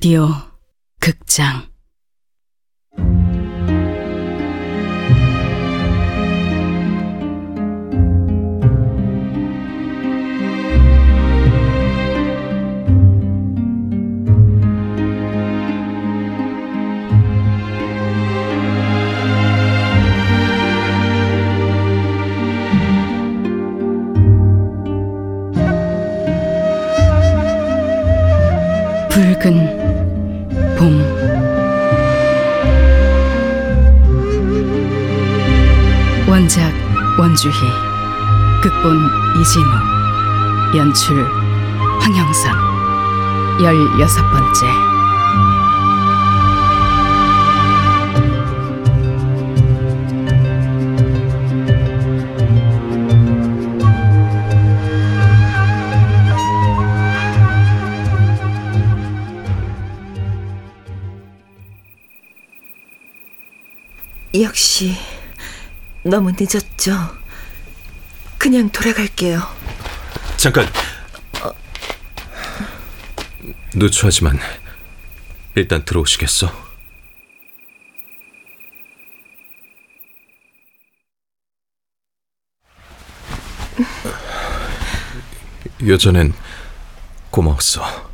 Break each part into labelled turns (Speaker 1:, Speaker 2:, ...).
Speaker 1: 라디오 극장. 붉은 원주희 극본 이진우 연출 황영선 열여섯 번째
Speaker 2: 역시 너무 늦었죠. 그냥 돌아갈게요.
Speaker 3: 잠깐. 누추하지만 일단 들어오시겠어? 여전엔 고마웠어.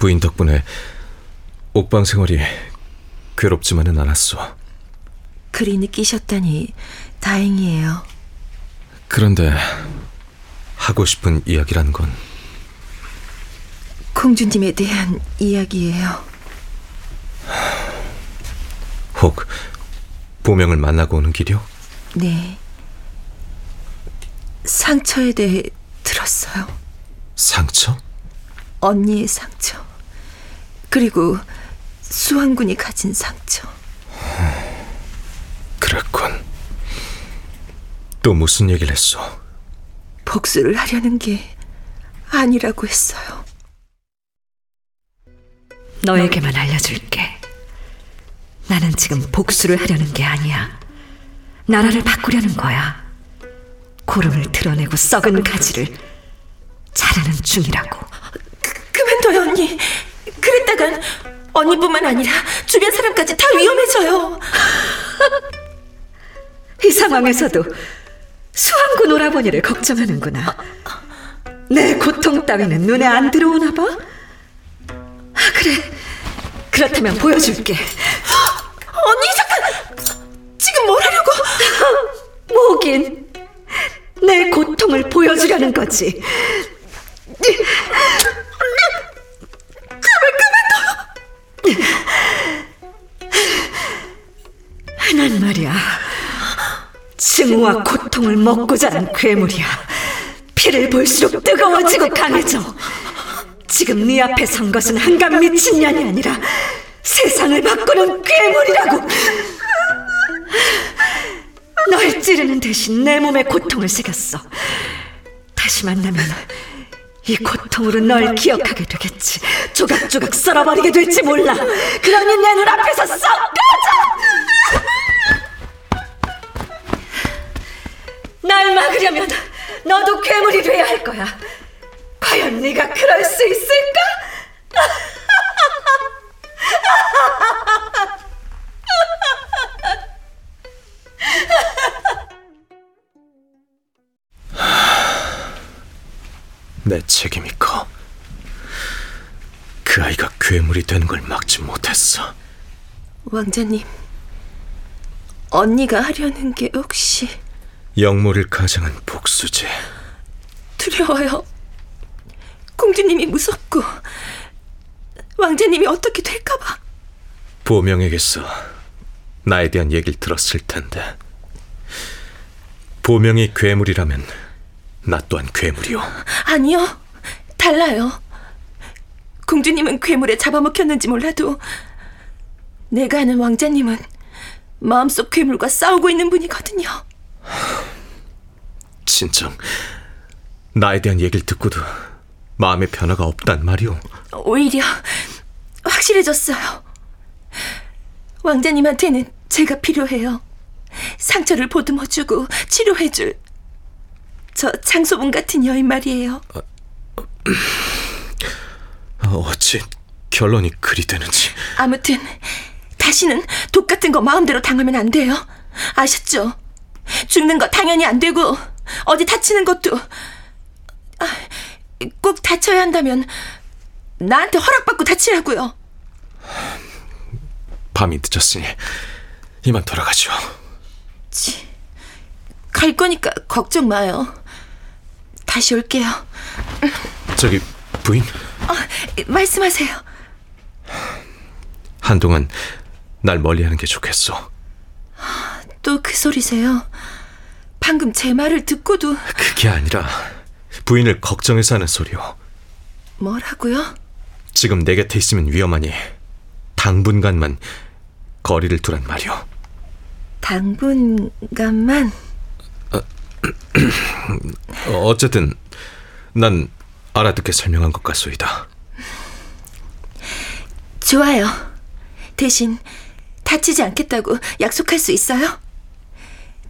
Speaker 3: 부인 덕분에 옥방 생활이 괴롭지만은 않았어.
Speaker 2: 그리 느끼셨다니 다행이에요.
Speaker 3: 그런데 하고 싶은 이야기란 건
Speaker 2: 공주님에 대한 이야기예요.
Speaker 3: 혹 보명을 만나고 오는 길이요?
Speaker 2: 네. 상처에 대해 들었어요.
Speaker 3: 상처?
Speaker 2: 언니의 상처. 그리고 수왕군이 가진 상처.
Speaker 3: 그랬군. 또 무슨 얘기를 했어?
Speaker 2: 복수를 하려는 게 아니라고 했어요.
Speaker 4: 너에게만 알려줄게. 나는 지금 복수를 하려는 게 아니야. 나라를 바꾸려는 거야. 고름을 드러내고 썩은 가지를 자르는 중이라고.
Speaker 2: 그만둬요, 언니. 그랬다간 언니뿐만 아니라 주변 사람까지 다 위험해져요.
Speaker 4: 이 상황에서도 수왕군 오라버니를 걱정하는구나. 내 고통 따위는 눈에 안 들어오나 봐? 아, 그래. 그렇다면 보여줄게.
Speaker 2: 언니, 잠깐! 지금 뭘 하려고?
Speaker 4: 뭐긴. 내 고통을 보여주려는 거지. 난 말이야. 증오와 고통을 먹고 자란 괴물이야. 피를 볼수록 뜨거워지고 강해져. 지금 네 앞에 선 것은 한감 미친년이 아니라 세상을 바꾸는 괴물이라고. 널 찌르는 대신 내 몸에 고통을 새겼어. 다시 만나면 이 고통으로 널 기억하게 되겠지. 조각조각 썰어버리게 될지 몰라. 그러니 내 눈앞에서
Speaker 3: 되는 걸 막지 못했어.
Speaker 2: 왕자님, 언니가 하려는 게 혹시
Speaker 3: 영모를 가장한 복수지.
Speaker 2: 두려워요. 공주님이 무섭고 왕자님이 어떻게 될까봐.
Speaker 3: 보명에게서 나에 대한 얘기를 들었을 텐데. 보명이 괴물이라면 나 또한 괴물이오.
Speaker 2: 아니요, 달라요. 공주님은 괴물에 잡아먹혔는지 몰라도 내가 아는 왕자님은 마음속 괴물과 싸우고 있는 분이거든요.
Speaker 3: 진정 나에 대한 얘기를 듣고도 마음의 변화가 없단 말이오.
Speaker 2: 오히려 확실해졌어요. 왕자님한테는 제가 필요해요. 상처를 보듬어주고 치료해줄 저 장소분 같은 여인 말이에요.
Speaker 3: 어, 어찌 결론이 그리 되는지
Speaker 2: 아무튼 다시는 독 같은 거 마음대로 당하면 안 돼요. 아셨죠? 죽는 거 당연히 안 되고 어디 다치는 것도 아, 꼭 다쳐야 한다면 나한테 허락받고 다치라고요.
Speaker 3: 밤이 늦었으니 이만 돌아가죠.
Speaker 2: 갈 거니까 걱정 마요. 다시 올게요.
Speaker 3: 저기 부인
Speaker 2: 말씀하세요.
Speaker 3: 한동안 날 멀리하는 게 좋겠어.
Speaker 2: 또 그 소리세요? 방금 제 말을 듣고도
Speaker 3: 그게 아니라 부인을 걱정해서 하는 소리요.
Speaker 2: 뭐라고요?
Speaker 3: 지금 내 곁에 있으면 위험하니 당분간만 거리를 두란 말이오.
Speaker 2: 당분간만
Speaker 3: 어, 어쨌든 난 알아듣게 설명한 것 같소이다.
Speaker 2: 좋아요. 대신 다치지 않겠다고 약속할 수 있어요?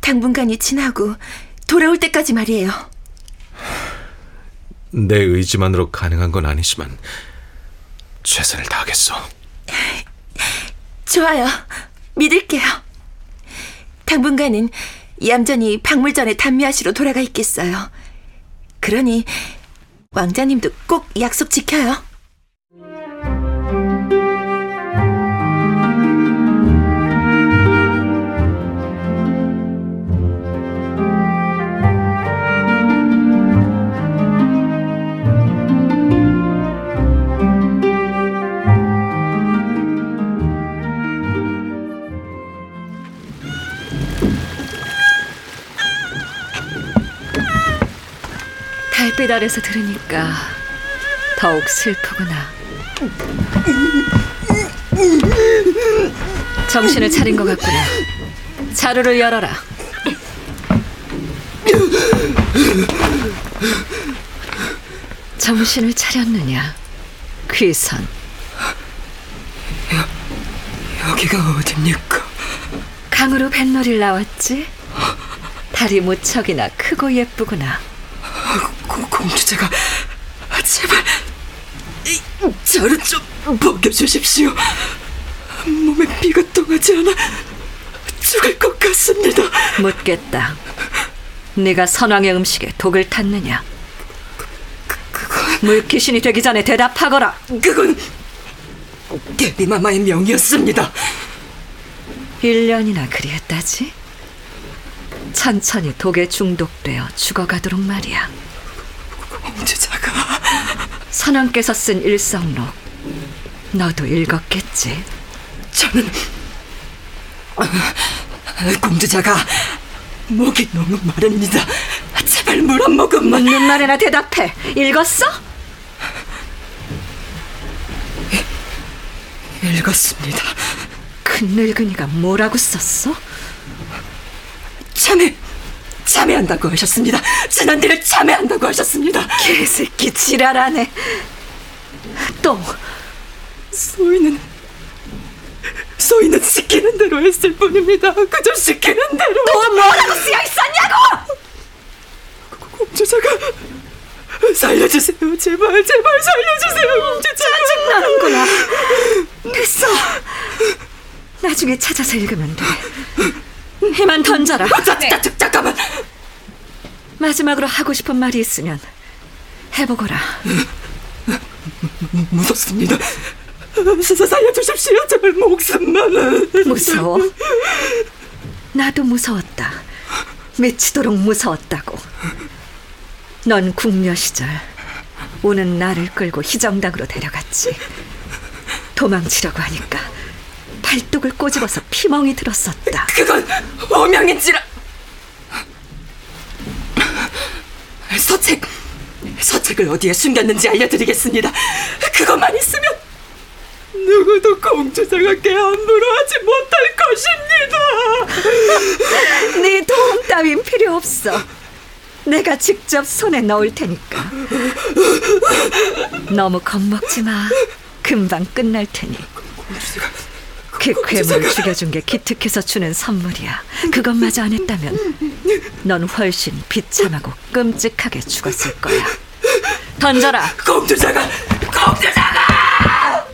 Speaker 2: 당분간이 지나고 돌아올 때까지 말이에요.
Speaker 3: 내 의지만으로 가능한 건 아니지만 최선을 다하겠어.
Speaker 2: 좋아요. 믿을게요. 당분간은 얌전히 박물전에 단미하시로 돌아가 있겠어요. 그러니 왕자님도 꼭 약속 지켜요.
Speaker 4: 아래서 들으니까 더욱 슬프구나. 정신을 차린 것 같구나. 자루를 열어라. 정신을 차렸느냐, 귀선.
Speaker 5: 여기가 어딥니까?
Speaker 4: 강으로 뱃놀이를 나왔지? 다리 무척이나 크고 예쁘구나.
Speaker 5: 고, 공주제가 제발 이, 저를 좀 먹여주십시오. 몸에 피가 통하지 않아 죽을 것 같습니다.
Speaker 4: 묻겠다. 네가 선왕의 음식에 독을 탔느냐? 물귀신이 되기 전에 대답하거라.
Speaker 5: 그건 데비마마의 명이었습니다.
Speaker 4: 1년이나 그리했다지? 천천히 독에 중독되어 죽어가도록 말이야.
Speaker 5: 공주자가
Speaker 4: 선왕께서 쓴 일성록 너도 읽었겠지?
Speaker 5: 저는 공주자가 목이 너무 마릅니다. 제발 물 한 모금만
Speaker 4: 묻는 말에나 대답해. 읽었어?
Speaker 5: 읽었습니다.
Speaker 4: 큰 늙은이가 뭐라고 썼어?
Speaker 5: 참회 참회한다고 하셨습니다. 지난대를 참회한다고 하셨습니다.
Speaker 4: 개새끼 지랄하네. 또
Speaker 5: 소희는 소희는 시키는 대로 했을 뿐입니다. 그저 시키는 대로.
Speaker 4: 또 뭐라고 쓰여 있었냐고!
Speaker 5: 공주자가 살려주세요. 제발 제발 살려주세요. 공주자가.
Speaker 4: 나는구나. 됐어. 나중에 찾아서 읽으면 돼. 해만 던져라.
Speaker 5: 자, 자, 자, 잠깐만.
Speaker 4: 마지막으로 하고 싶은 말이 있으면 해보거라.
Speaker 5: 무섭습니다. 사- 살려주십시오. 제발 목숨만은.
Speaker 4: 무서워. 나도 무서웠다. 미치도록 무서웠다고. 넌 궁녀 시절 오는 나를 끌고 희정당으로 데려갔지. 도망치려고 하니까 발독을 꼬집어서 피멍이 들었었다.
Speaker 5: 그건 오명인지라. 서책, 서 책을 어디에 숨겼는지 알려드리겠습니다. 그것만 있으면 누구도 공주장하게 함부로 하지 못할 것입니다.
Speaker 4: 네 도움 따윈 필요 없어. 내가 직접 손에 넣을 테니까. 너무 겁먹지 마. 금방 끝날 테니. 그 괴물을 죽여준 게 기특해서 주는 선물이야. 그것마저 안 했다면 넌 훨씬 비참하고 끔찍하게 죽었을 거야. 던져라.
Speaker 5: 공주자가! 공주자가!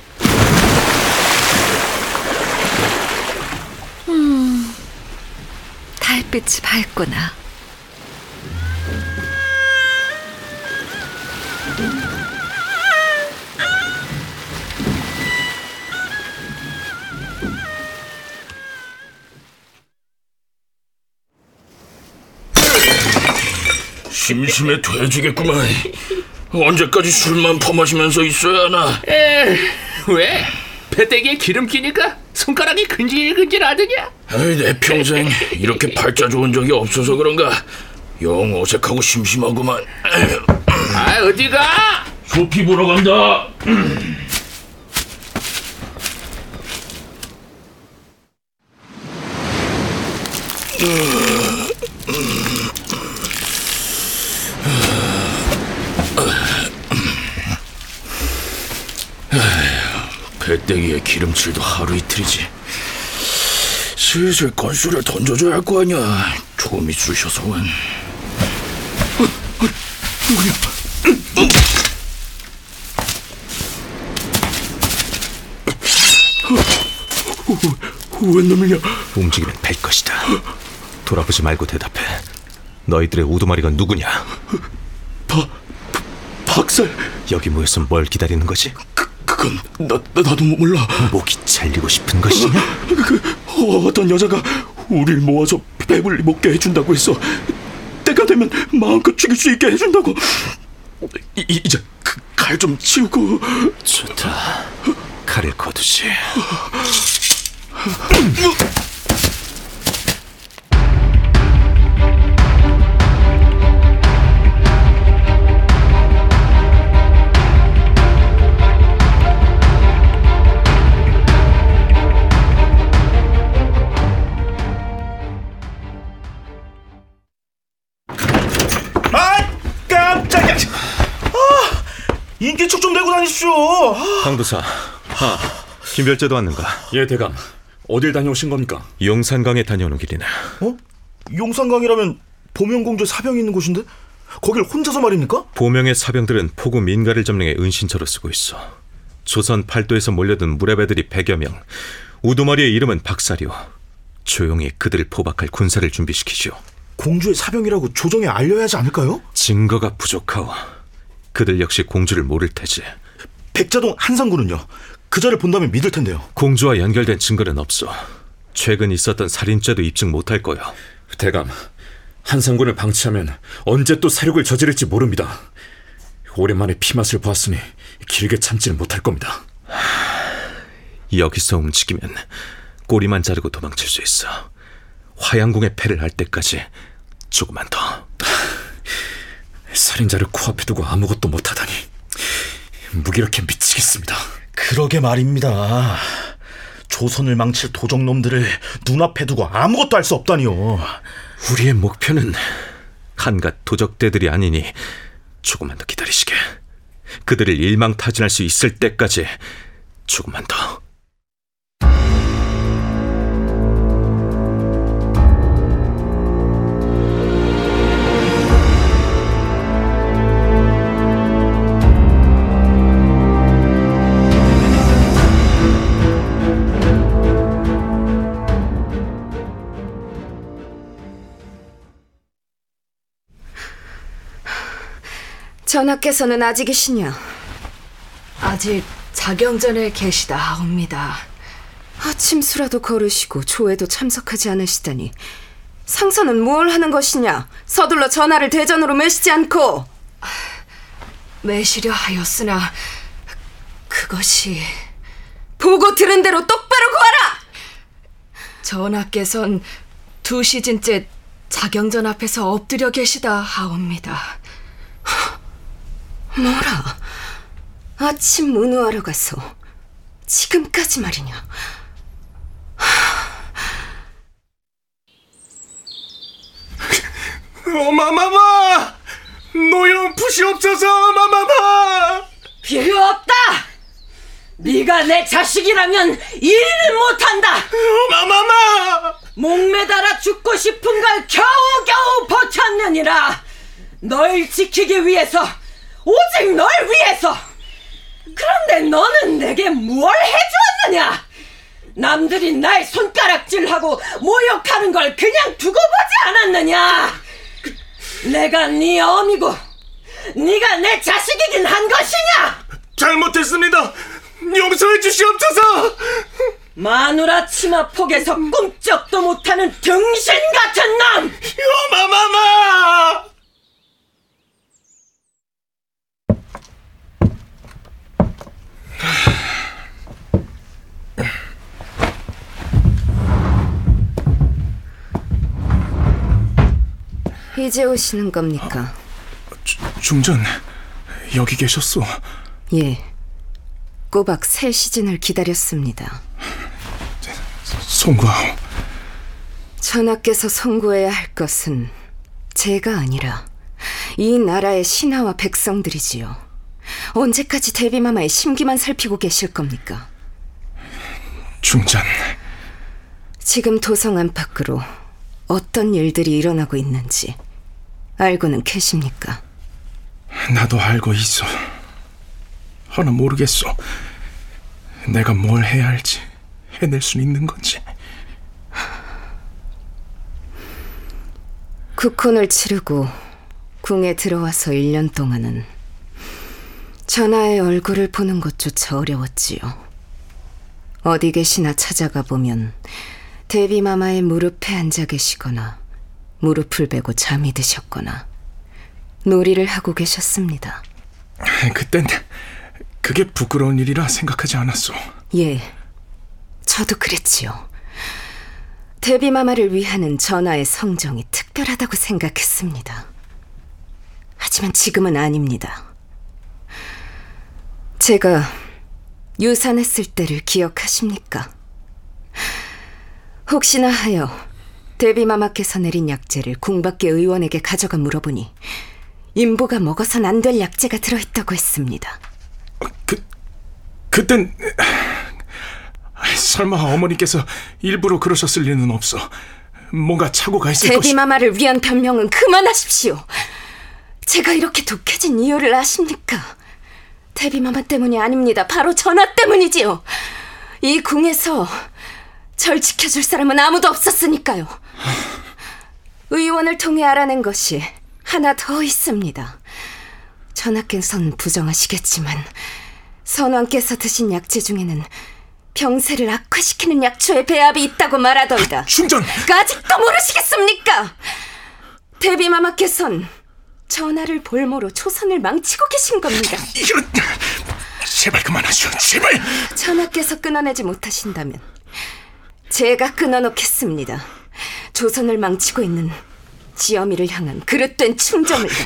Speaker 6: 음, 달빛이 밝구나.
Speaker 7: 심심해 돼지겠구만. 언제까지 술만 퍼마시면서 있어야 하나?
Speaker 8: 왜? 배때기에 기름 끼니까 손가락이 근질근질 하더냐?
Speaker 7: 아이, 내 평생 이렇게 팔자 좋은 적이 없어서 그런가? 영 어색하고 심심하구만.
Speaker 8: 아 어디가?
Speaker 7: 소피 보러 간다. 배때기에 기름칠도 하루 이틀이지. 슬슬 건수를 던져줘야 할 거 아니야. 좀 있으셔서만. 웬 놈이냐?
Speaker 3: 움직이면 뵐 것이다. 돌아보지 말고 대답해. 너희들의 우두머리가 누구냐?
Speaker 7: 박살.
Speaker 3: 여기 모여서 뭘 기다리는 거지?
Speaker 7: 그, 그건 나, 나 나도 몰라.
Speaker 3: 목이 잘리고 싶은 것이냐?
Speaker 7: 그 어, 어떤 여자가 우릴 모아서 배불리 먹게 해준다고 했어. 때가 되면 마음껏 죽일 수 있게 해준다고. 이, 이- 이제 그 칼 좀 치우고.
Speaker 3: 좋다. 칼을 거두지.
Speaker 9: 인기척 좀 내고 다니십시오 아,
Speaker 3: 강도사. 김별재도 왔는가?
Speaker 10: 예, 대감. 어딜 다녀오신 겁니까?
Speaker 3: 용산강에 다녀오는 길이네.
Speaker 9: 어? 용산강이라면 보명공주 사병이 있는 곳인데 거길 혼자서 말입니까?
Speaker 3: 보명의 사병들은 포구 민가를 점령해 은신처로 쓰고 있어. 조선 팔도에서 몰려든 무례배들이 100여 명. 우두머리의 이름은 박사리오. 조용히 그들을 포박할 군사를 준비시키시오.
Speaker 9: 공주의 사병이라고 조정에 알려야 하지 않을까요?
Speaker 3: 증거가 부족하오. 그들 역시 공주를 모를 테지.
Speaker 9: 백자동 한상군은요 그자를 본다면 믿을 텐데요
Speaker 3: 공주와 연결된 증거는 없어. 최근 있었던 살인죄도 입증 못할 거요.
Speaker 10: 대감, 한상군을 방치하면 언제 또 사륙을 저지를지 모릅니다. 오랜만에 피맛을 보았으니 길게 참지는 못할 겁니다.
Speaker 3: 여기서 움직이면 꼬리만 자르고 도망칠 수 있어. 화양궁의 패를 할 때까지 조금만 더.
Speaker 10: 살인자를 코앞에 두고 아무것도 못하다니 무기력해 미치겠습니다.
Speaker 9: 그러게 말입니다 조선을 망칠 도적놈들을 눈앞에 두고 아무것도 할 수 없다니요
Speaker 3: 우리의 목표는 한갓 도적대들이 아니니 조금만 더 기다리시게. 그들을 일망타진할 수 있을 때까지 조금만 더.
Speaker 6: 전하께서는 아직이시냐?
Speaker 11: 아직 자경전에 계시다 하옵니다.
Speaker 6: 아침수라도 거르시고 조회도 참석하지 않으시다니 상선은 뭘 하는 것이냐? 서둘러 전하를 대전으로 메시지 않고
Speaker 11: 매시려 하였으나 그것이
Speaker 6: 보고 들은 대로 똑바로 구하라!
Speaker 11: 전하께선 두 시즌째 자경전 앞에서 엎드려 계시다 하옵니다.
Speaker 6: 뭐라? 아침 문우하러 가서 지금까지 말이냐?
Speaker 8: 어마마마! 노염 푸시 없어서 어마마마!
Speaker 2: 필요 없다. 네가 내 자식이라면 일을 못한다.
Speaker 8: 어마마마!
Speaker 2: 목매달아 죽고 싶은 걸 겨우겨우 버텼느니라. 널 지키기 위해서, 오직 널 위해서. 그런데 너는 내게 뭘 해주었느냐? 남들이 날 손가락질하고 모욕하는 걸 그냥 두고 보지 않았느냐? 내가 네 어미고 네가 내 자식이긴 한 것이냐?
Speaker 12: 잘못했습니다. 용서해 주시옵소서.
Speaker 2: 마누라 치마 폭에서 꿈쩍도 못하는 등신 같은 놈!
Speaker 12: 어마마마!
Speaker 6: 이제 오시는 겁니까?
Speaker 8: 중전 여기 계셨소.
Speaker 6: 예. 꼬박 새 시즌을 기다렸습니다.
Speaker 8: 송구하오.
Speaker 6: 전하께서 송구해야 할 것은 제가 아니라 이 나라의 신하와 백성들이지요. 언제까지 데비마마의 심기만 살피고 계실 겁니까?
Speaker 8: 중전
Speaker 6: 지금 도성 안팎으로 어떤 일들이 일어나고 있는지 알고는 계십니까?
Speaker 8: 나도 알고 있어. 허나 모르겠어. 내가 뭘 해야 할지 해낼 수 있는 건지.
Speaker 6: 국혼을 치르고 궁에 들어와서 1년 동안은 전하의 얼굴을 보는 것조차 어려웠지요. 어디 계시나 찾아가 보면 데비마마의 무릎에 앉아 계시거나 무릎을 베고 잠이 드셨거나 놀이를 하고 계셨습니다.
Speaker 8: 그땐 그게 부끄러운 일이라 생각하지 않았어.
Speaker 6: 예, 저도 그랬지요. 데비마마를 위하는 전하의 성정이 특별하다고 생각했습니다. 하지만 지금은 아닙니다. 제가 유산했을 때를 기억하십니까? 혹시나 하여 데비마마께서 내린 약재를 궁밖의 의원에게 가져가 물어보니 인부가 먹어선 안 될 약재가 들어있다고 했습니다.
Speaker 8: 그 그땐 설마 어머니께서 일부러 그러셨을 리는 없어. 뭔가 착오가 있을 것이.
Speaker 6: 데비마마를 위한 변명은 그만하십시오. 제가 이렇게 독해진 이유를 아십니까? 데비마마 때문이 아닙니다. 바로 전하 때문이지요. 이 궁에서 절 지켜줄 사람은 아무도 없었으니까요. 의원을 통해 알아낸 것이 하나 더 있습니다. 전하께서는 부정하시겠지만 선왕께서 드신 약재 중에는 병세를 악화시키는 약초의 배합이 있다고 말하더이다.
Speaker 8: 충전!
Speaker 6: 아직도 모르시겠습니까? 데비마마께선 전하를 볼모로 초선을 망치고 계신 겁니다.
Speaker 8: 이런 제발 그만하시오. 제발.
Speaker 6: 전하께서 끊어내지 못하신다면 제가 끊어놓겠습니다. 조선을 망치고 있는 지어미를 향한 그릇된 충정을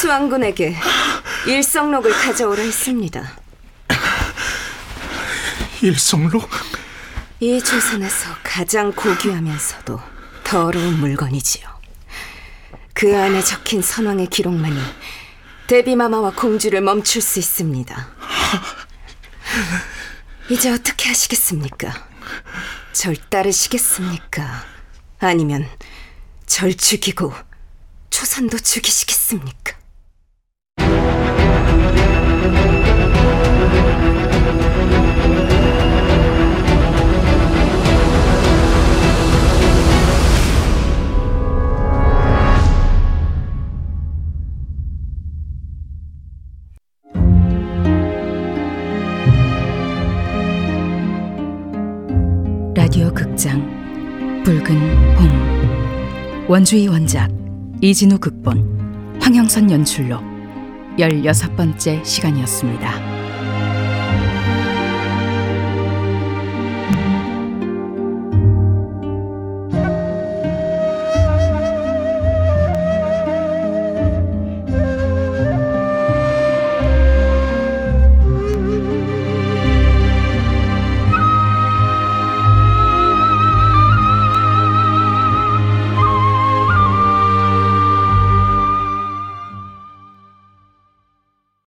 Speaker 6: 수왕군에게 일성록을 가져오라 했습니다.
Speaker 8: 일성록?
Speaker 6: 이 조선에서 가장 고귀하면서도 더러운 물건이지요. 그 안에 적힌 선왕의 기록만이 데비마마와 공주를 멈출 수 있습니다. 이제 어떻게 하시겠습니까? 절 따르시겠습니까? 아니면 절 죽이고 조선도 죽이시겠습니까?
Speaker 1: 극장 붉은 봄 원주희 원작 이진우 극본 황영선 연출로 16번째 시간이었습니다.